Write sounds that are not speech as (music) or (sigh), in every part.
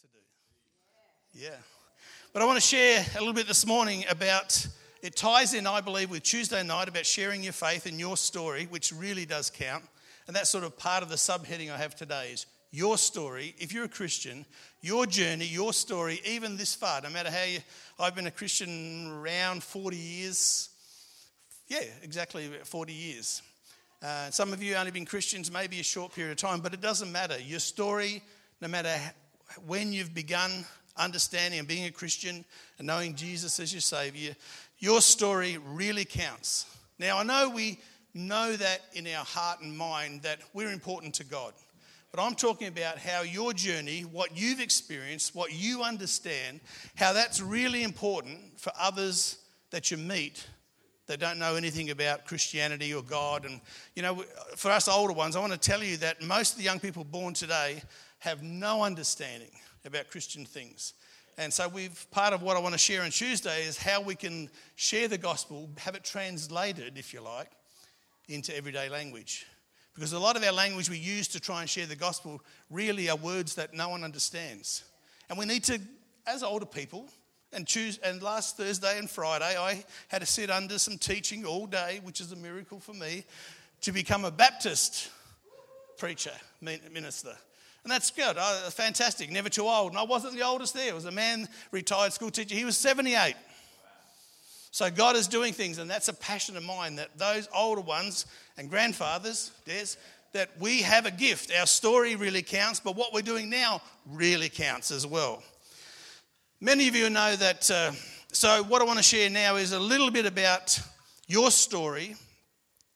to do. Yeah. But I want to share a little bit this morning about it ties in, I believe, with Tuesday night about sharing your faith and your story, which really does count. And that's sort of part of the subheading I have today is your story. If you're a Christian, your journey, your story, even this far, no matter how you, I've been a Christian around 40 years. Yeah, exactly 40 years. Uh, some of you only been Christians maybe a short period of time, but it doesn't matter. Your story, no matter when you've begun understanding and being a Christian and knowing Jesus as your Savior, your story really counts. Now, I know we know that in our heart and mind that we're important to God. But I'm talking about how your journey, what you've experienced, what you understand, how that's really important for others that you meet that don't know anything about Christianity or God. And, you know, for us older ones, I want to tell you that most of the young people born today have no understanding about Christian things. And so we've part of what I want to share on Tuesday is how we can share the gospel, have it translated, if you like, into everyday language. Because a lot of our language we use to try and share the gospel really are words that no one understands. And we need to, as older people, and choose and last Thursday and Friday I had to sit under some teaching all day, which is a miracle for me, to become a Baptist preacher, minister. And that's good. Oh, fantastic. Never too old. And I wasn't the oldest there. It was a man, retired school teacher. He was 78. So God is doing things, and that's a passion of mine that those older ones and grandfathers, Des, that we have a gift. Our story really counts, but what we're doing now really counts as well. Many of you know that. Uh, so, what I want to share now is a little bit about your story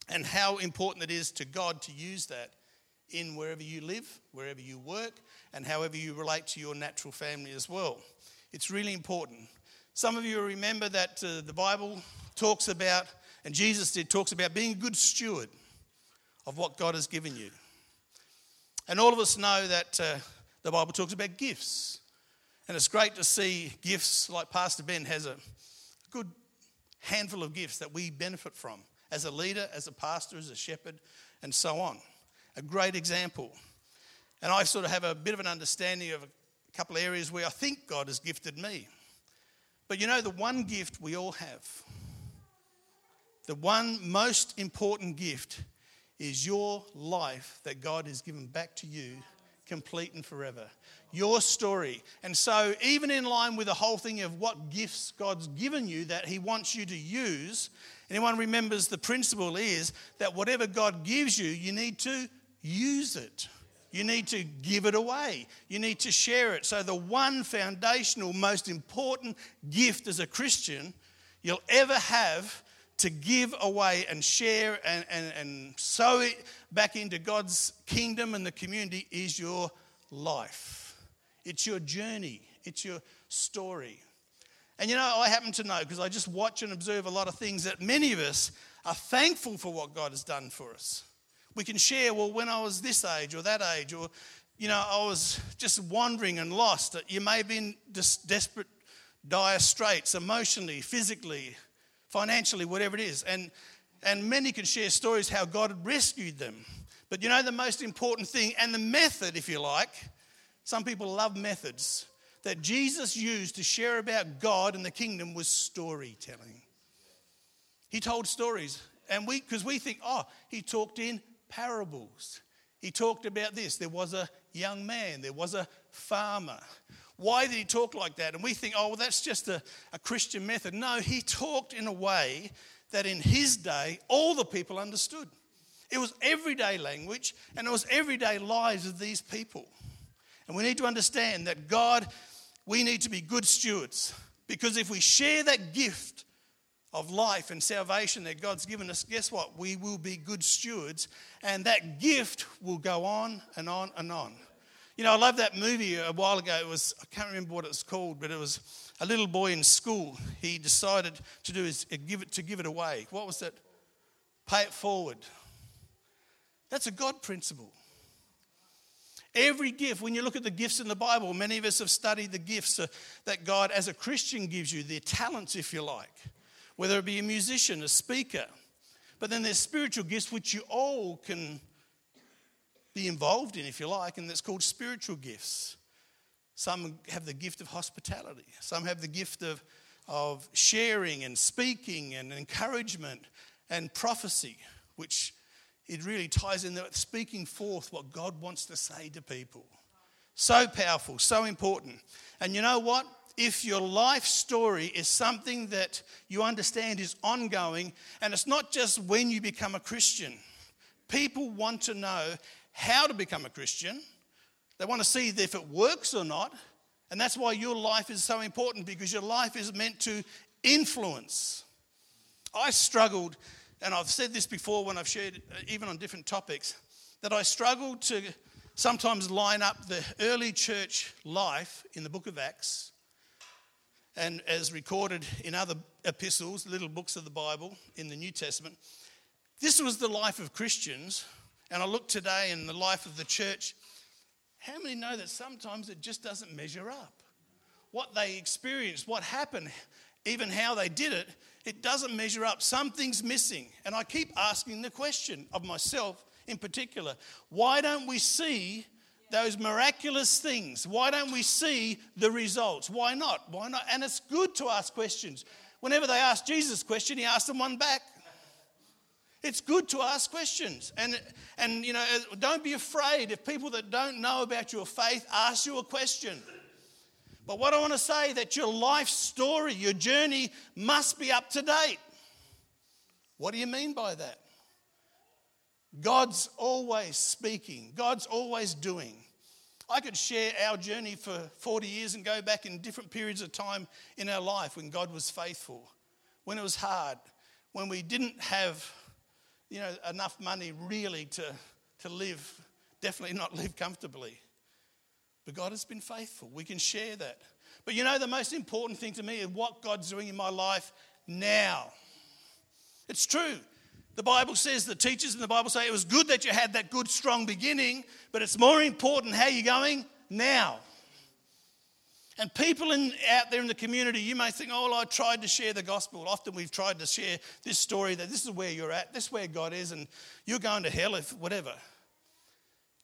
and how important it is to God to use that in wherever you live, wherever you work, and however you relate to your natural family as well. It's really important. Some of you remember that uh, the Bible talks about, and Jesus did, talks about being a good steward of what God has given you. And all of us know that uh, the Bible talks about gifts. And it's great to see gifts like Pastor Ben has a good handful of gifts that we benefit from as a leader, as a pastor, as a shepherd, and so on a great example. And I sort of have a bit of an understanding of a couple of areas where I think God has gifted me. But you know, the one gift we all have, the one most important gift is your life that God has given back to you, complete and forever. Your story. And so, even in line with the whole thing of what gifts God's given you that He wants you to use, anyone remembers the principle is that whatever God gives you, you need to use it. You need to give it away. You need to share it. So, the one foundational, most important gift as a Christian you'll ever have to give away and share and, and, and sow it back into God's kingdom and the community is your life. It's your journey, it's your story. And you know, I happen to know because I just watch and observe a lot of things that many of us are thankful for what God has done for us. We can share, well, when I was this age or that age, or, you know, I was just wandering and lost. You may have been just desperate, dire straits emotionally, physically, financially, whatever it is. And, and many can share stories how God rescued them. But you know, the most important thing, and the method, if you like, some people love methods, that Jesus used to share about God and the kingdom was storytelling. He told stories. And we, because we think, oh, he talked in parables. He talked about this. There was a young man, there was a farmer. Why did he talk like that? And we think, oh, well, that's just a, a Christian method. No, he talked in a way that in his day all the people understood. It was everyday language and it was everyday lives of these people. And we need to understand that God, we need to be good stewards because if we share that gift of life and salvation that God's given us, guess what? We will be good stewards, and that gift will go on and on and on. You know, I love that movie a while ago. It was, I can't remember what it was called, but it was a little boy in school. He decided to do is give it to give it away. What was that? Pay it forward. That's a God principle. Every gift, when you look at the gifts in the Bible, many of us have studied the gifts that God, as a Christian, gives you, the talents, if you like whether it be a musician, a speaker. But then there's spiritual gifts which you all can be involved in, if you like, and that's called spiritual gifts. Some have the gift of hospitality. Some have the gift of, of sharing and speaking and encouragement and prophecy, which it really ties in there, speaking forth what God wants to say to people. So powerful, so important. And you know what? If your life story is something that you understand is ongoing, and it's not just when you become a Christian, people want to know how to become a Christian. They want to see if it works or not. And that's why your life is so important because your life is meant to influence. I struggled and I've said this before when I've shared, uh, even on different topics, that I struggled to sometimes line up the early church life in the book of Acts and as recorded in other epistles, little books of the Bible in the New Testament. This was the life of Christians, and I look today in the life of the church. How many know that sometimes it just doesn't measure up? What they experienced, what happened, even how they did it, it doesn't measure up. Something's missing. And I keep asking the question of myself in particular why don't we see those miraculous things? Why don't we see the results? Why not? Why not? And it's good to ask questions. Whenever they ask Jesus a question, he asks them one back. It's good to ask questions. And, and you know, don't be afraid if people that don't know about your faith ask you a question. But what I want to say that your life story, your journey must be up to date. What do you mean by that? God's always speaking. God's always doing. I could share our journey for 40 years and go back in different periods of time in our life when God was faithful, when it was hard, when we didn't have you know, enough money really to, to live, definitely not live comfortably. But God has been faithful. We can share that. But you know, the most important thing to me is what God's doing in my life now. It's true. The Bible says, the teachers in the Bible say it was good that you had that good, strong beginning, but it's more important how you're going now. And people in, out there in the community, you may think, oh, well, I tried to share the gospel. Often we've tried to share this story that this is where you're at, this is where God is, and you're going to hell if whatever.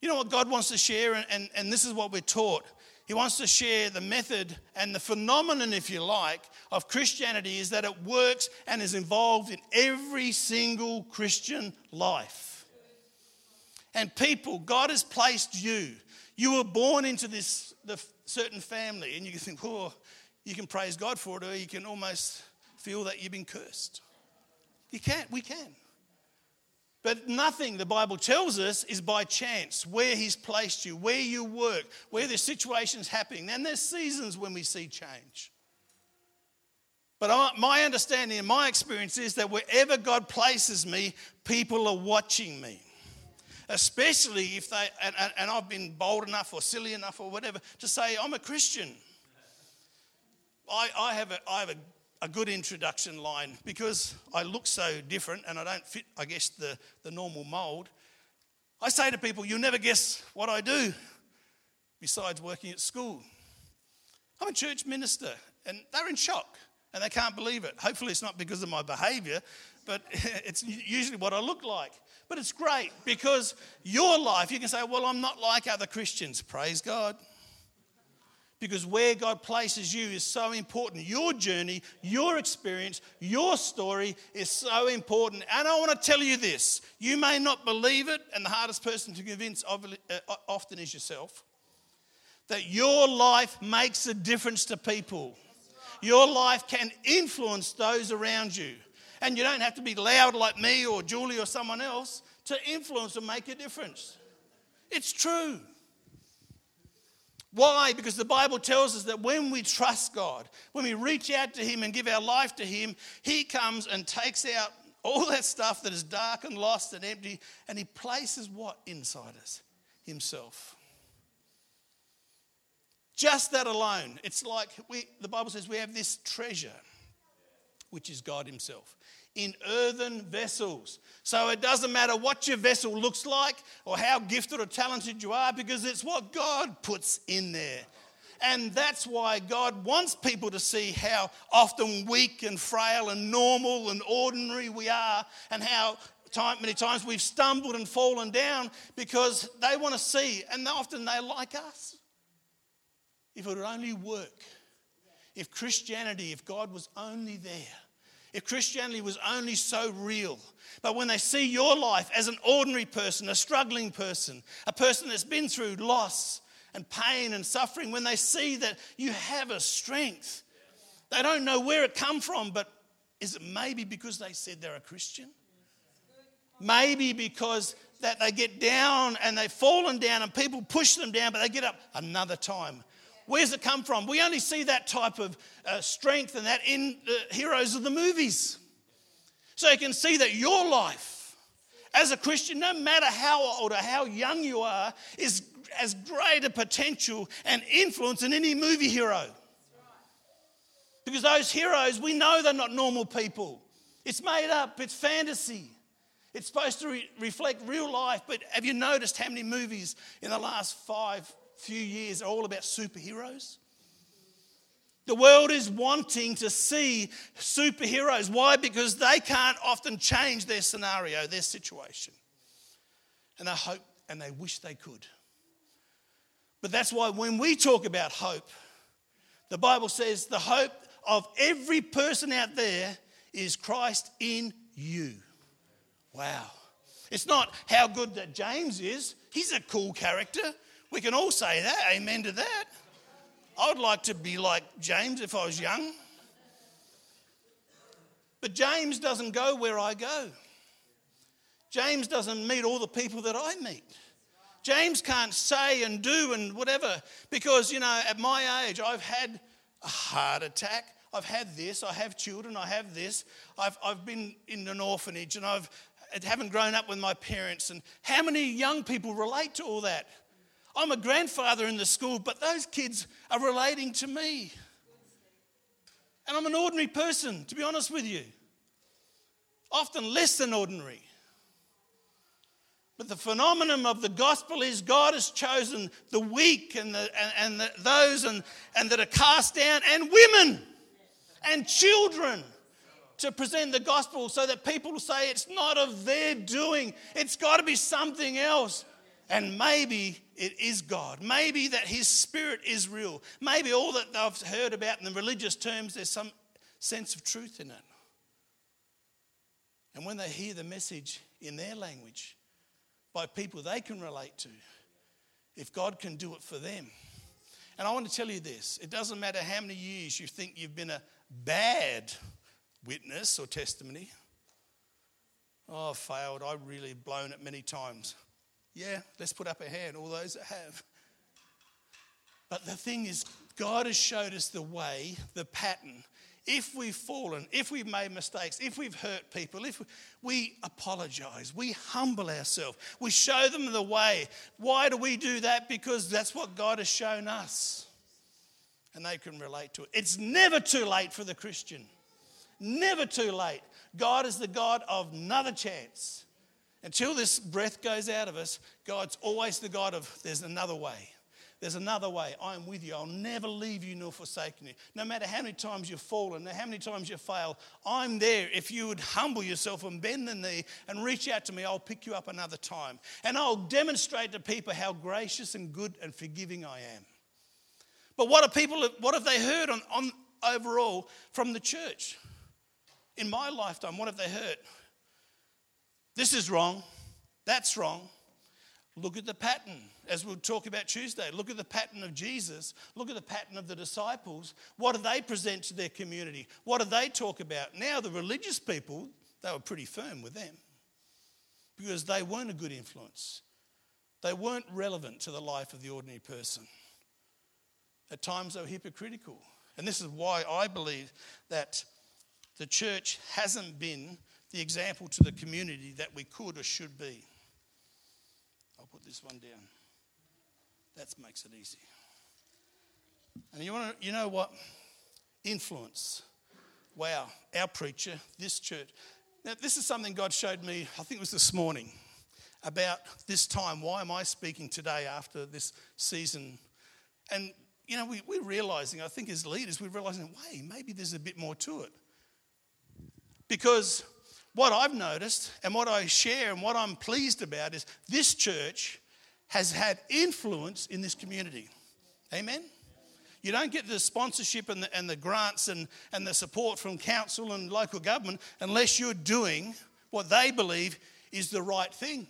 You know what God wants to share, and, and, and this is what we're taught. He wants to share the method and the phenomenon, if you like, of Christianity is that it works and is involved in every single Christian life. And people, God has placed you. You were born into this the certain family, and you can think, oh, you can praise God for it, or you can almost feel that you've been cursed. You can't, we can. But nothing, the Bible tells us, is by chance where He's placed you, where you work, where the situation's happening. And there's seasons when we see change. But my understanding and my experience is that wherever God places me, people are watching me. Especially if they, and, and I've been bold enough or silly enough or whatever to say, I'm a Christian. I, I have, a, I have a a good introduction line because I look so different and I don't fit, I guess, the, the normal mold. I say to people, You'll never guess what I do besides working at school. I'm a church minister, and they're in shock and they can't believe it. Hopefully, it's not because of my behavior, but (laughs) it's usually what I look like. But it's great because your life, you can say, Well, I'm not like other Christians. Praise God because where God places you is so important. Your journey, your experience, your story is so important. And I want to tell you this you may not believe it, and the hardest person to convince uh, often is yourself that your life makes a difference to people. Your life can influence those around you. And you don't have to be loud like me or Julie or someone else to influence and make a difference. It's true. Why? Because the Bible tells us that when we trust God, when we reach out to Him and give our life to Him, He comes and takes out all that stuff that is dark and lost and empty, and He places what inside us? Himself. Just that alone, it's like we, the Bible says we have this treasure, which is God Himself in earthen vessels. So it doesn't matter what your vessel looks like or how gifted or talented you are, because it's what God puts in there. And that's why God wants people to see how often weak and frail and normal and ordinary we are, and how time, many times we've stumbled and fallen down because they want to see, and often they like us. if it would only work. If Christianity, if God was only there. If Christianity was only so real. But when they see your life as an ordinary person, a struggling person, a person that's been through loss and pain and suffering, when they see that you have a strength, they don't know where it come from, but is it maybe because they said they're a Christian? Maybe because that they get down and they've fallen down and people push them down, but they get up another time. Where's it come from? We only see that type of uh, strength and that in the heroes of the movies. So you can see that your life as a Christian, no matter how old or how young you are, is as great a potential and influence than any movie hero. Because those heroes, we know they're not normal people. It's made up, it's fantasy. It's supposed to re- reflect real life, but have you noticed how many movies in the last five few years are all about superheroes? The world is wanting to see superheroes. Why? Because they can't often change their scenario, their situation. And they hope and they wish they could. But that's why when we talk about hope, the Bible says the hope of every person out there is Christ in you. Wow. It's not how good that James is. He's a cool character. We can all say that. Amen to that. I would like to be like James if I was young. But James doesn't go where I go. James doesn't meet all the people that I meet. James can't say and do and whatever because, you know, at my age, I've had a heart attack. I've had this. I have children. I have this. I've, I've been in an orphanage and I've haven't grown up with my parents. And how many young people relate to all that? I'm a grandfather in the school, but those kids are relating to me. And I'm an ordinary person, to be honest with you. Often less than ordinary. But the phenomenon of the gospel is God has chosen the weak and, the, and, and the, those and, and that are cast down, and women and children to present the gospel so that people say it's not of their doing, it's got to be something else. And maybe it is God. Maybe that His Spirit is real. Maybe all that they've heard about in the religious terms, there's some sense of truth in it. And when they hear the message in their language by people they can relate to, if God can do it for them. And I want to tell you this it doesn't matter how many years you think you've been a bad witness or testimony. Oh, I've failed. I've really blown it many times. Yeah, let's put up a hand, all those that have. But the thing is, God has showed us the way, the pattern. If we've fallen, if we've made mistakes, if we've hurt people, if we apologize, we humble ourselves, we show them the way. Why do we do that? Because that's what God has shown us. And they can relate to it. It's never too late for the Christian. Never too late. God is the God of another chance. Until this breath goes out of us, God's always the God of there's another way. There's another way. I am with you. I'll never leave you nor forsake you. No matter how many times you've fallen, how many times you fail, I'm there. If you would humble yourself and bend the knee and reach out to me, I'll pick you up another time. And I'll demonstrate to people how gracious and good and forgiving I am. But what, are people, what have they heard on, on overall from the church? in my lifetime, what have they heard? This is wrong. That's wrong. Look at the pattern, as we'll talk about Tuesday. Look at the pattern of Jesus. Look at the pattern of the disciples. What do they present to their community? What do they talk about? Now, the religious people, they were pretty firm with them because they weren't a good influence. They weren't relevant to the life of the ordinary person. At times, they were hypocritical. And this is why I believe that the church hasn't been the example to the community that we could or should be. I'll put this one down. That makes it easy. And you, want to, you know what? Influence. Wow, our preacher, this church. Now, this is something God showed me, I think it was this morning, about this time. Why am I speaking today after this season? And, you know, we, we're realizing, I think as leaders, we're realizing, wait, maybe there's a bit more to it. Because what I've noticed and what I share and what I'm pleased about is this church has had influence in this community. Amen? You don't get the sponsorship and the, and the grants and, and the support from council and local government unless you're doing what they believe is the right thing.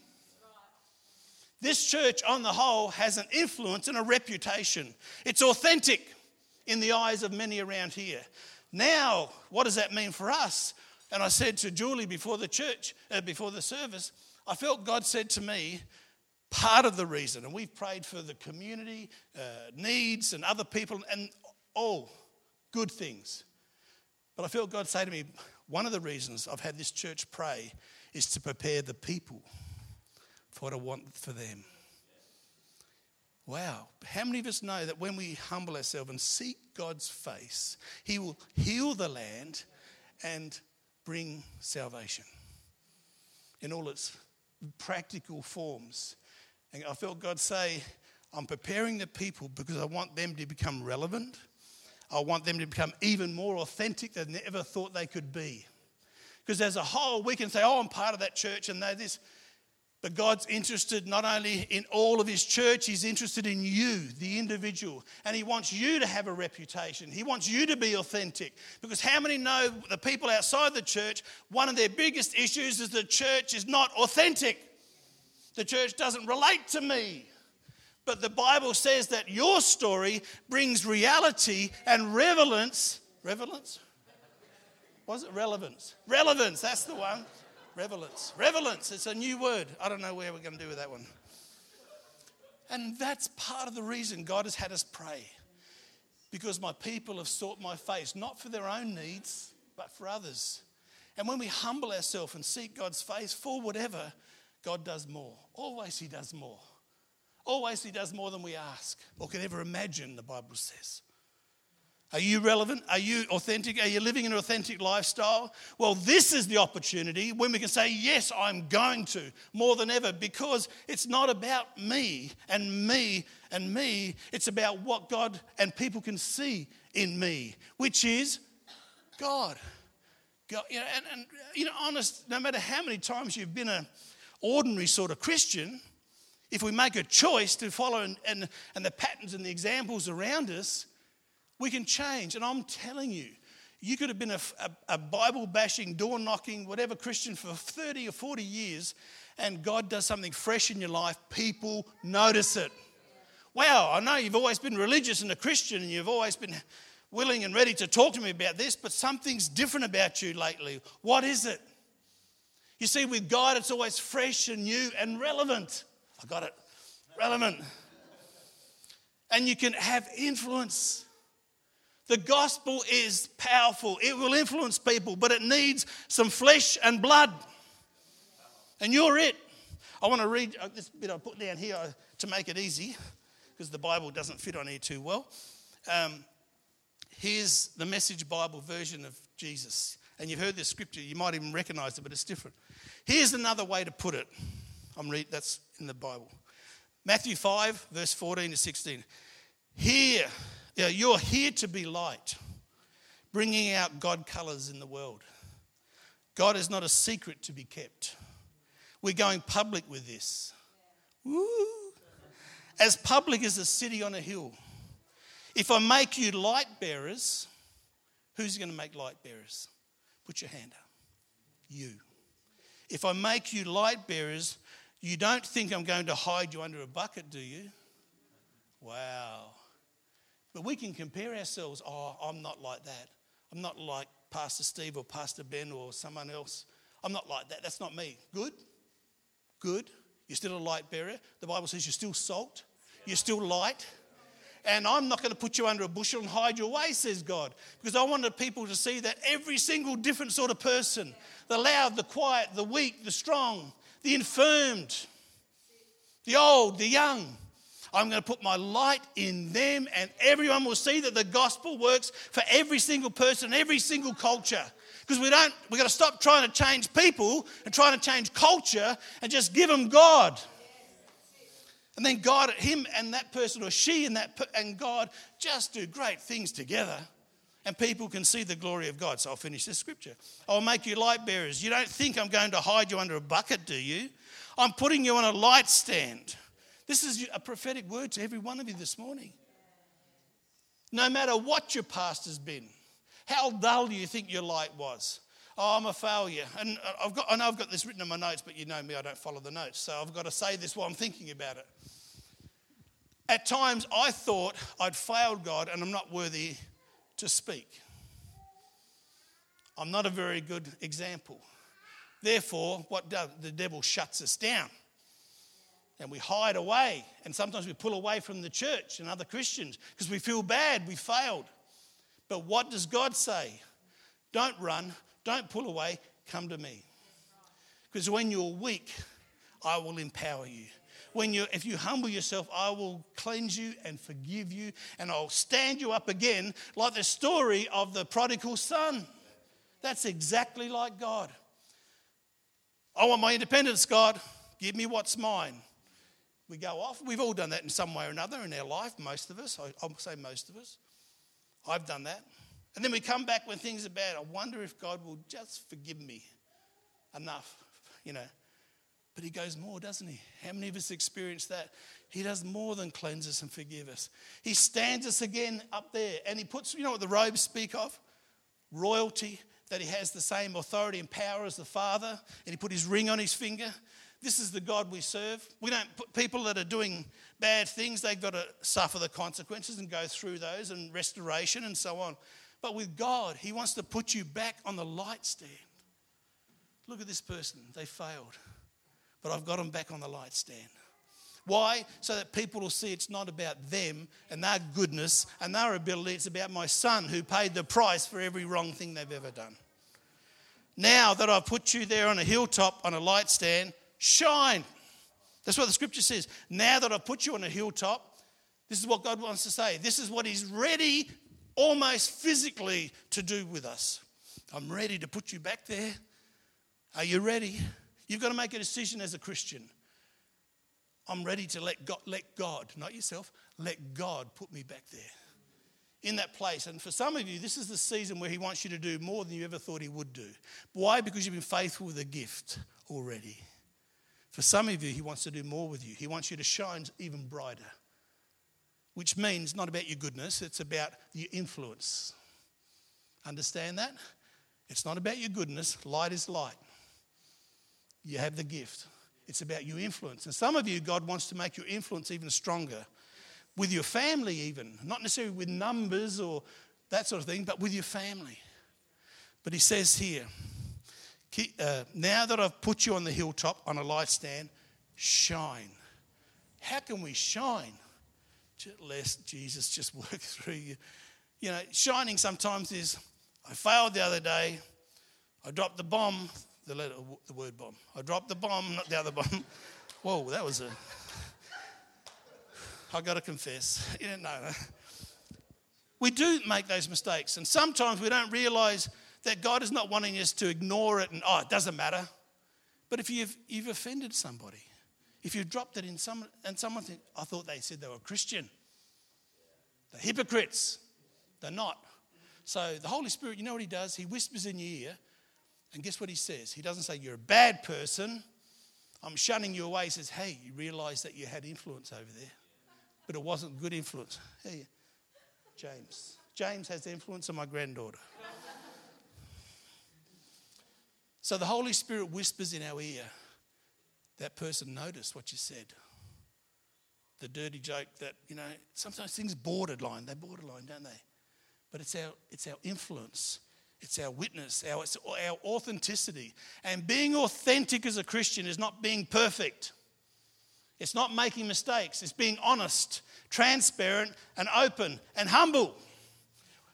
This church, on the whole, has an influence and a reputation. It's authentic in the eyes of many around here. Now, what does that mean for us? And I said to Julie before the church, uh, before the service, I felt God said to me, part of the reason, and we've prayed for the community uh, needs and other people, and all good things. But I felt God say to me, one of the reasons I've had this church pray is to prepare the people for what I want for them. Wow. How many of us know that when we humble ourselves and seek God's face, He will heal the land and bring salvation in all its practical forms? And I felt God say, I'm preparing the people because I want them to become relevant. I want them to become even more authentic than they ever thought they could be. Because as a whole, we can say, oh, I'm part of that church and they this. But God's interested not only in all of His church, He's interested in you, the individual. And He wants you to have a reputation. He wants you to be authentic. Because how many know the people outside the church, one of their biggest issues is the church is not authentic? The church doesn't relate to me. But the Bible says that your story brings reality and relevance. Relevance? Was it relevance? Relevance, that's the one. Relevance. Relevance, it's a new word. I don't know where we're going to do with that one. And that's part of the reason God has had us pray. Because my people have sought my face, not for their own needs, but for others. And when we humble ourselves and seek God's face for whatever, God does more. Always He does more. Always He does more than we ask or can ever imagine, the Bible says. Are you relevant? Are you authentic? Are you living an authentic lifestyle? Well, this is the opportunity when we can say, Yes, I'm going to, more than ever, because it's not about me and me and me. It's about what God and people can see in me, which is God. God you know, and, and, you know, honest, no matter how many times you've been an ordinary sort of Christian, if we make a choice to follow and, and, and the patterns and the examples around us, we can change. And I'm telling you, you could have been a, a, a Bible bashing, door knocking, whatever Christian for 30 or 40 years, and God does something fresh in your life, people notice it. Wow, I know you've always been religious and a Christian, and you've always been willing and ready to talk to me about this, but something's different about you lately. What is it? You see, with God, it's always fresh and new and relevant. I got it. Relevant. And you can have influence. The gospel is powerful, it will influence people, but it needs some flesh and blood. And you're it. I want to read uh, this bit I put down here to make it easy because the Bible doesn't fit on here too well. Um, here's the message Bible version of Jesus. And you've heard this scripture, you might even recognize it, but it's different. Here's another way to put it. I'm read that's in the Bible. Matthew 5, verse 14 to 16. Here, you're here to be light, bringing out God colors in the world. God is not a secret to be kept. We're going public with this. Woo. As public as a city on a hill. If I make you light bearers, who's going to make light bearers? Put your hand up. You. If I make you light bearers, you don't think I'm going to hide you under a bucket, do you? Wow. But we can compare ourselves. Oh, I'm not like that. I'm not like Pastor Steve or Pastor Ben or someone else. I'm not like that. That's not me. Good? Good. You're still a light bearer. The Bible says you're still salt. You're still light. And I'm not going to put you under a bushel and hide your way, says God. Because I wanted people to see that every single different sort of person the loud, the quiet, the weak, the strong, the infirmed, the old, the young I'm going to put my light in them, and everyone will see that the gospel works for every single person, every single culture. Because we don't, we've got to stop trying to change people and trying to change culture and just give them God. And then God, him and that person, or she and that and God, just do great things together. And people can see the glory of God. So I'll finish this scripture. I'll make you light bearers. You don't think I'm going to hide you under a bucket, do you? I'm putting you on a light stand. This is a prophetic word to every one of you this morning. No matter what your past has been, how dull do you think your light was. Oh, I'm a failure. And uh, I've got, I know I've got this written in my notes, but you know me, I don't follow the notes. So I've got to say this while I'm thinking about it. At times, I thought I'd failed God and I'm not worthy to speak. I'm not a very good example. Therefore, what does the devil shuts us down and we hide away. And sometimes we pull away from the church and other Christians because we feel bad, we failed. But what does God say? Don't run, don't pull away, come to me. Because when you're weak, I will empower you. When you, if you humble yourself, I will cleanse you and forgive you, and I'll stand you up again, like the story of the prodigal son. That's exactly like God. I want my independence, God. Give me what's mine. We go off. We've all done that in some way or another in our life, most of us. I'll say most of us. I've done that. And then we come back when things are bad. I wonder if God will just forgive me enough, you know. But He goes more, doesn't He? How many of us experience that? He does more than cleanse us and forgive us. He stands us again up there and He puts, you know what the robes speak of? Royalty, that He has the same authority and power as the Father, and He put His ring on His finger. This is the God we serve. We don't put people that are doing bad things, they've got to suffer the consequences and go through those and restoration and so on. But with God, He wants to put you back on the light stand. Look at this person, they failed. But I've got them back on the light stand. Why? So that people will see it's not about them and their goodness and their ability. It's about my son who paid the price for every wrong thing they've ever done. Now that I've put you there on a hilltop on a light stand, shine. That's what the scripture says. Now that I've put you on a hilltop, this is what God wants to say. This is what He's ready, almost physically, to do with us. I'm ready to put you back there. Are you ready? You've got to make a decision as a Christian. I'm ready to let God, let God, not yourself, let God put me back there in that place. And for some of you, this is the season where He wants you to do more than you ever thought He would do. Why? Because you've been faithful with a gift already. For some of you, He wants to do more with you. He wants you to shine even brighter, which means not about your goodness, it's about your influence. Understand that? It's not about your goodness. Light is light. You have the gift. It's about your influence. And some of you, God wants to make your influence even stronger with your family, even. Not necessarily with numbers or that sort of thing, but with your family. But He says here, uh, now that I've put you on the hilltop on a light stand, shine. How can we shine? Let Jesus just (laughs) work through you. You know, shining sometimes is I failed the other day, I dropped the bomb, the, letter, the word bomb. I dropped the bomb, not the other bomb. (laughs) Whoa, that was a. (sighs) I got to confess. (laughs) You don't know. We do make those mistakes, and sometimes we don't realize that God is not wanting us to ignore it and, oh, it doesn't matter. But if you've, you've offended somebody, if you've dropped it in some, and someone thinks, I thought they said they were Christian. They're hypocrites. They're not. So the Holy Spirit, you know what He does? He whispers in your ear, and guess what He says? He doesn't say, You're a bad person. I'm shunning you away. He says, Hey, you realize that you had influence over there, but it wasn't good influence. Hey, James. James has influence on my granddaughter. So the Holy Spirit whispers in our ear, that person noticed what you said. The dirty joke that, you know, sometimes things borderline, they borderline, don't they? But it's our, it's our influence, it's our witness, our, our authenticity. And being authentic as a Christian is not being perfect. It's not making mistakes. It's being honest, transparent, and open and humble.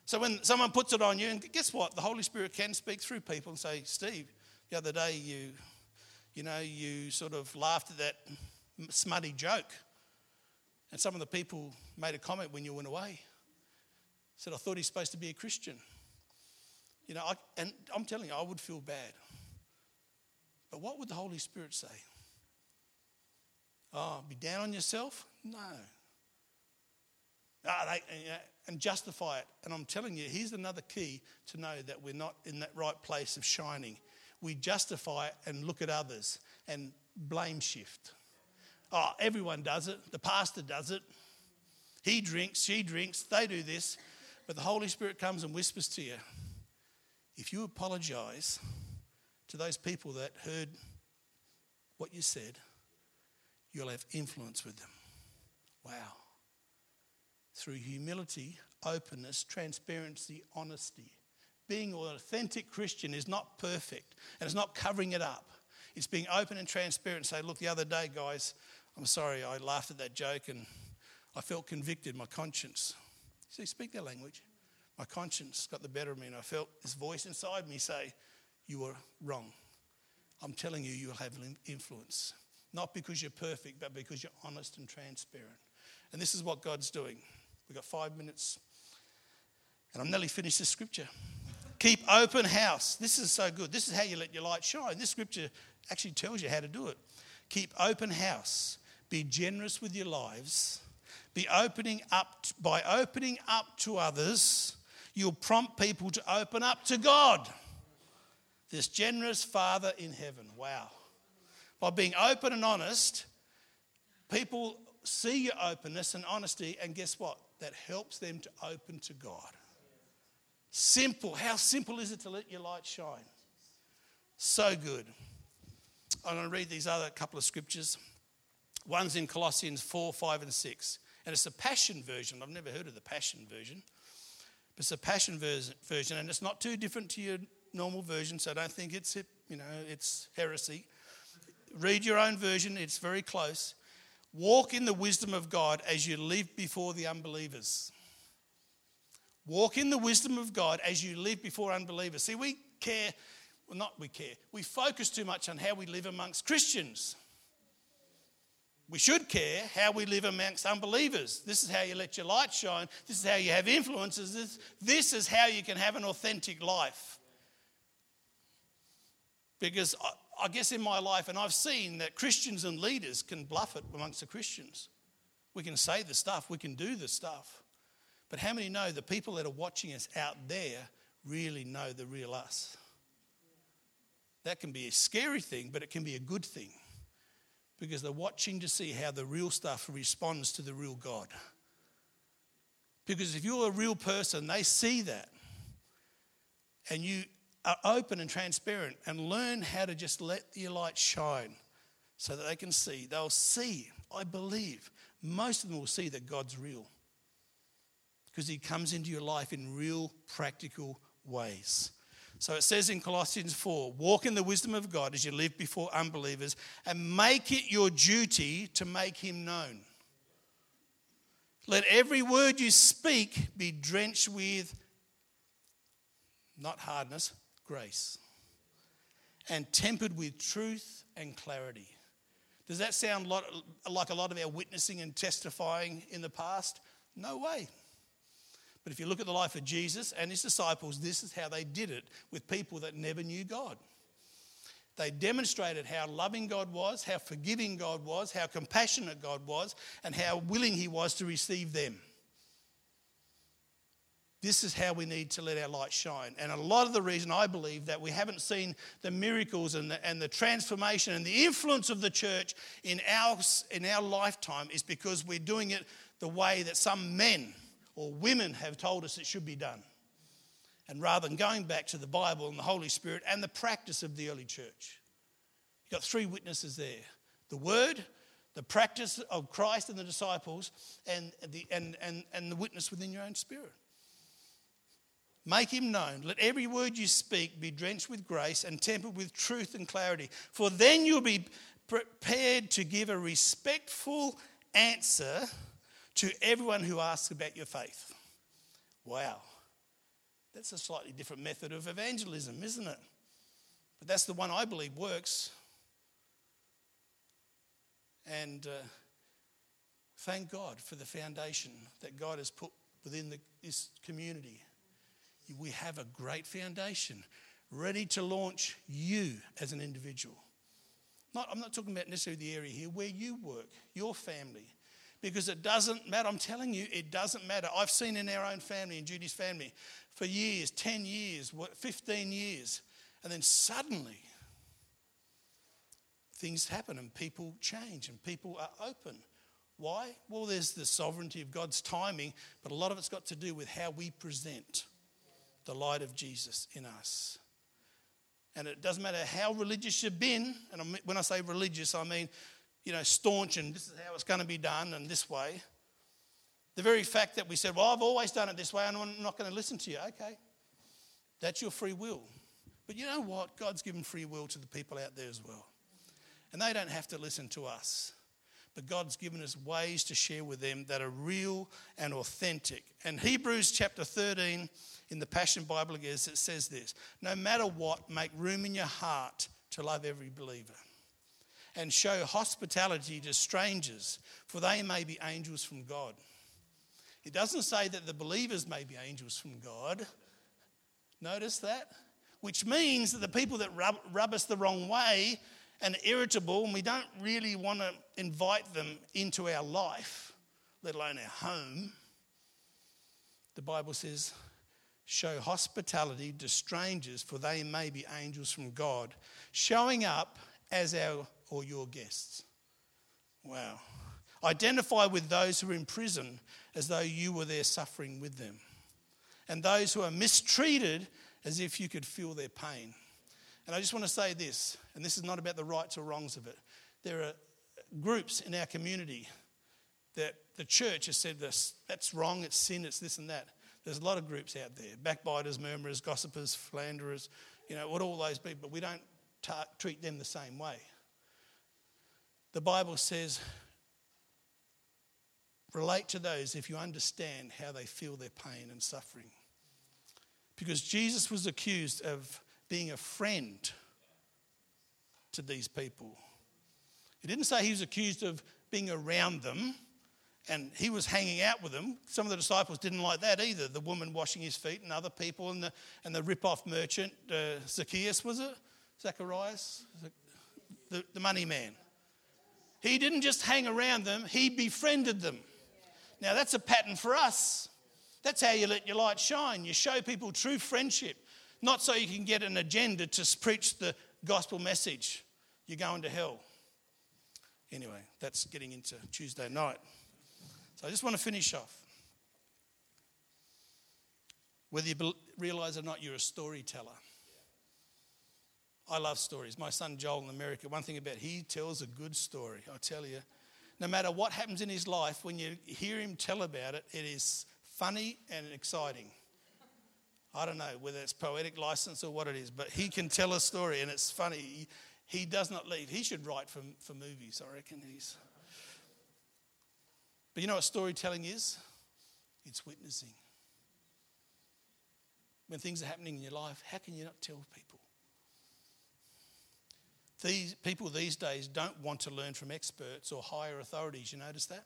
So when someone puts it on you, and guess what? The Holy Spirit can speak through people and say, Steve, the other day, you, you know, you sort of laughed at that smutty joke. And some of the people made a comment when you went away. Said, I thought he's supposed to be a Christian. You know, I, and I'm telling you, I would feel bad. But what would the Holy Spirit say? Oh, be down on yourself? No. Ah, they, and justify it. And I'm telling you, here's another key to know that we're not in that right place of shining we justify and look at others and blame shift. Oh, everyone does it. The pastor does it. He drinks, she drinks, they do this. But the Holy Spirit comes and whispers to you if you apologize to those people that heard what you said, you'll have influence with them. Wow. Through humility, openness, transparency, honesty. Being an authentic Christian is not perfect and it's not covering it up. It's being open and transparent. and Say, look, the other day, guys, I'm sorry, I laughed at that joke and I felt convicted, my conscience. See, speak their language. My conscience got the better of me, and I felt this voice inside me say, You are wrong. I'm telling you, you'll have influence. Not because you're perfect, but because you're honest and transparent. And this is what God's doing. We've got five minutes, and I'm nearly finished the scripture. Keep open house. This is so good. This is how you let your light shine. This scripture actually tells you how to do it. Keep open house. Be generous with your lives. Be opening up by opening up to others. You'll prompt people to open up to God. This generous Father in heaven. Wow. By being open and honest, people see your openness and honesty, and guess what? That helps them to open to God. Simple. How simple is it to let your light shine? So good. I'm going to read these other couple of scriptures. One's in Colossians 4, 5, and 6. And it's a Passion version. I've never heard of the Passion version. But it's a Passion version, and it's not too different to your normal version, so don't think it's, you know, it's heresy. Read your own version, it's very close. Walk in the wisdom of God as you live before the unbelievers. Walk in the wisdom of God as you live before unbelievers. See, we care, well, not we care, we focus too much on how we live amongst Christians. We should care how we live amongst unbelievers. This is how you let your light shine. This is how you have influences. This, this is how you can have an authentic life. Because I, I guess in my life, and I've seen that Christians and leaders can bluff it amongst the Christians. We can say the stuff, we can do the stuff. But how many know the people that are watching us out there really know the real us? That can be a scary thing, but it can be a good thing because they're watching to see how the real stuff responds to the real God. Because if you're a real person, they see that. And you are open and transparent and learn how to just let your light shine so that they can see. They'll see, I believe, most of them will see that God's real because he comes into your life in real practical ways. So it says in Colossians 4 walk in the wisdom of God as you live before unbelievers and make it your duty to make him known. Let every word you speak be drenched with, not hardness, grace, and tempered with truth and clarity. Does that sound like a lot of our witnessing and testifying in the past? No way. But if you look at the life of Jesus and his disciples, this is how they did it with people that never knew God. They demonstrated how loving God was, how forgiving God was, how compassionate God was, and how willing he was to receive them. This is how we need to let our light shine. And a lot of the reason I believe that we haven't seen the miracles and the, and the transformation and the influence of the church in our, in our lifetime is because we're doing it the way that some men or women have told us it should be done. And rather than going back to the Bible and the Holy Spirit and the practice of the early church, you've got three witnesses there the Word, the practice of Christ and the disciples, and the, and, and, and the witness within your own spirit. Make him known. Let every word you speak be drenched with grace and tempered with truth and clarity. For then you'll be prepared to give a respectful answer to everyone who asks about your faith. Wow. That's a slightly different method of evangelism, isn't it? But that's the one I believe works. And uh, thank God for the foundation that God has put within the, this community. We have a great foundation ready to launch you as an individual. Not, I'm not talking about necessarily the area here where you work, your family, because it doesn't matter. I'm telling you, it doesn't matter. I've seen in our own family, in Judy's family, for years 10 years, 15 years, and then suddenly things happen and people change and people are open. Why? Well, there's the sovereignty of God's timing, but a lot of it's got to do with how we present the light of Jesus in us. And it doesn't matter how religious you've been, and when I say religious, I mean, you know, staunch and this is how it's going to be done and this way. The very fact that we said, well, I've always done it this way and I'm not going to listen to you. Okay, that's your free will. But you know what? God's given free will to the people out there as well. And they don't have to listen to us. But God's given us ways to share with them that are real and authentic. And Hebrews chapter 13 in the Passion Bible it says this No matter what, make room in your heart to love every believer and show hospitality to strangers, for they may be angels from God. It doesn't say that the believers may be angels from God. Notice that? Which means that the people that rub, rub us the wrong way and irritable, and we don't really want to invite them into our life, let alone our home, the Bible says, show hospitality to strangers, for they may be angels from God, showing up as our or your guests. Wow. Identify with those who are in prison as though you were there suffering with them, and those who are mistreated as if you could feel their pain. And I just want to say this, and this is not about the rights or wrongs of it. There are groups in our community that the church has said this that's wrong, it's sin, it's this and that. There's a lot of groups out there backbiters, murmurers, gossipers, philanderers, you know, what all those people, but we don't treat them the same way. The Bible says, relate to those if you understand how they feel their pain and suffering. Because Jesus was accused of being a friend to these people. He didn't say he was accused of being around them and he was hanging out with them. Some of the disciples didn't like that either. The woman washing his feet and other people, and the, and the rip off merchant, uh, Zacchaeus, was it? Zacharias? The, the money man. He didn't just hang around them, he befriended them. Now, that's a pattern for us. That's how you let your light shine. You show people true friendship, not so you can get an agenda to preach the gospel message. You're going to hell. Anyway, that's getting into Tuesday night. So I just want to finish off. Whether you realize or not, you're a storyteller. I love stories. My son Joel in America, one thing about he tells a good story. I tell you, no matter what happens in his life, when you hear him tell about it, it is funny and exciting. I don't know whether it's poetic license or what it is, but he can tell a story and it's funny. He, he does not leave. He should write for, for movies, I reckon. He's. But you know what storytelling is? It's witnessing. When things are happening in your life, how can you not tell people? These people these days don't want to learn from experts or higher authorities. You notice that?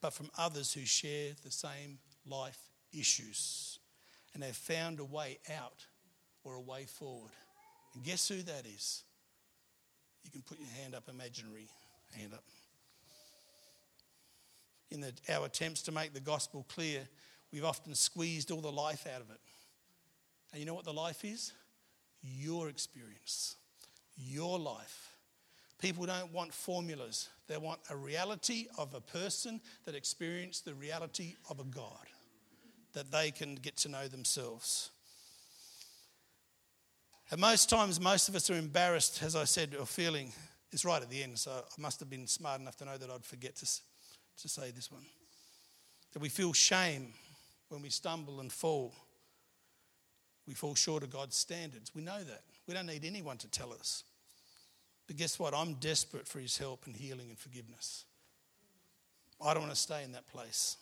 But from others who share the same life issues and have found a way out or a way forward. And guess who that is? You can put your hand up, imaginary hand up. In the, our attempts to make the gospel clear, we've often squeezed all the life out of it. And you know what the life is? Your experience your life. People don't want formulas, they want a reality of a person that experienced the reality of a God that they can get to know themselves. And most times, most of us are embarrassed, as I said, or feeling. It's right at the end, so I must have been smart enough to know that I'd forget to, to say this one. That we feel shame when we stumble and fall. We fall short of God's standards. We know that. We don't need anyone to tell us. But guess what? I'm desperate for his help and healing and forgiveness. I don't want to stay in that place.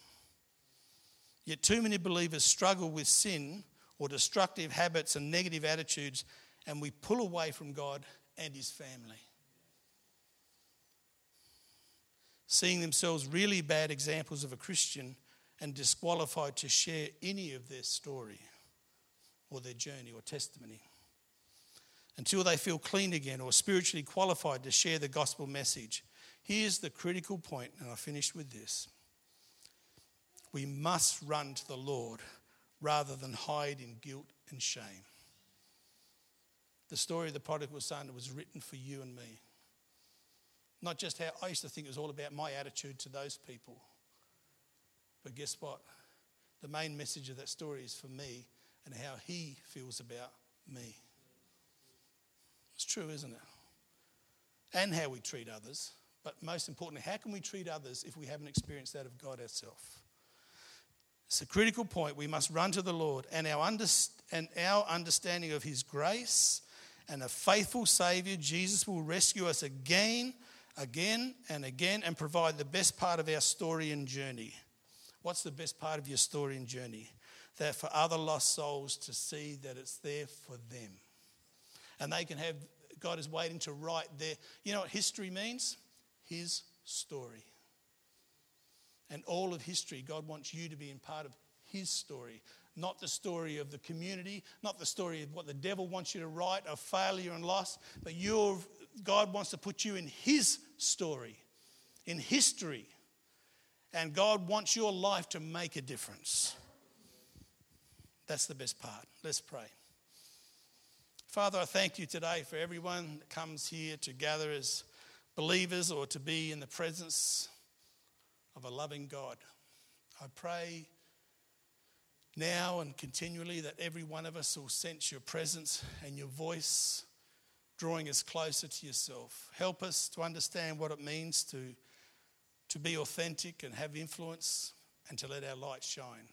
Yet, too many believers struggle with sin or destructive habits and negative attitudes, and we pull away from God and his family. Seeing themselves really bad examples of a Christian and disqualified to share any of their story or their journey or testimony until they feel clean again or spiritually qualified to share the gospel message. Here's the critical point, and I finish with this. We must run to the Lord rather than hide in guilt and shame. The story of the prodigal son was written for you and me. Not just how I used to think it was all about my attitude to those people. But guess what? The main message of that story is for me and how he feels about me. It's true, isn't it? And how we treat others. But most importantly, how can we treat others if we haven't experienced that of God ourselves? It's a critical point. We must run to the Lord and our, underst- and our understanding of His grace and a faithful Savior, Jesus will rescue us again, again, and again and provide the best part of our story and journey. What's the best part of your story and journey? That for other lost souls to see that it's there for them. And they can have, God is waiting to write their, you know what history means? His story. And all of history, God wants you to be in part of His story, not the story of the community, not the story of what the devil wants you to write of failure and loss, but your, God wants to put you in His story, in history. And God wants your life to make a difference. That's the best part. Let's pray. Father, I thank you today for everyone that comes here to gather as believers or to be in the presence of a loving God. I pray now and continually that every one of us will sense your presence and your voice drawing us closer to yourself. Help us to understand what it means to, to be authentic and have influence and to let our light shine.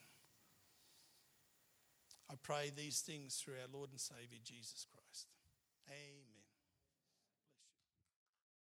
I pray these things through our Lord and Saviour Jesus Christ. Amen.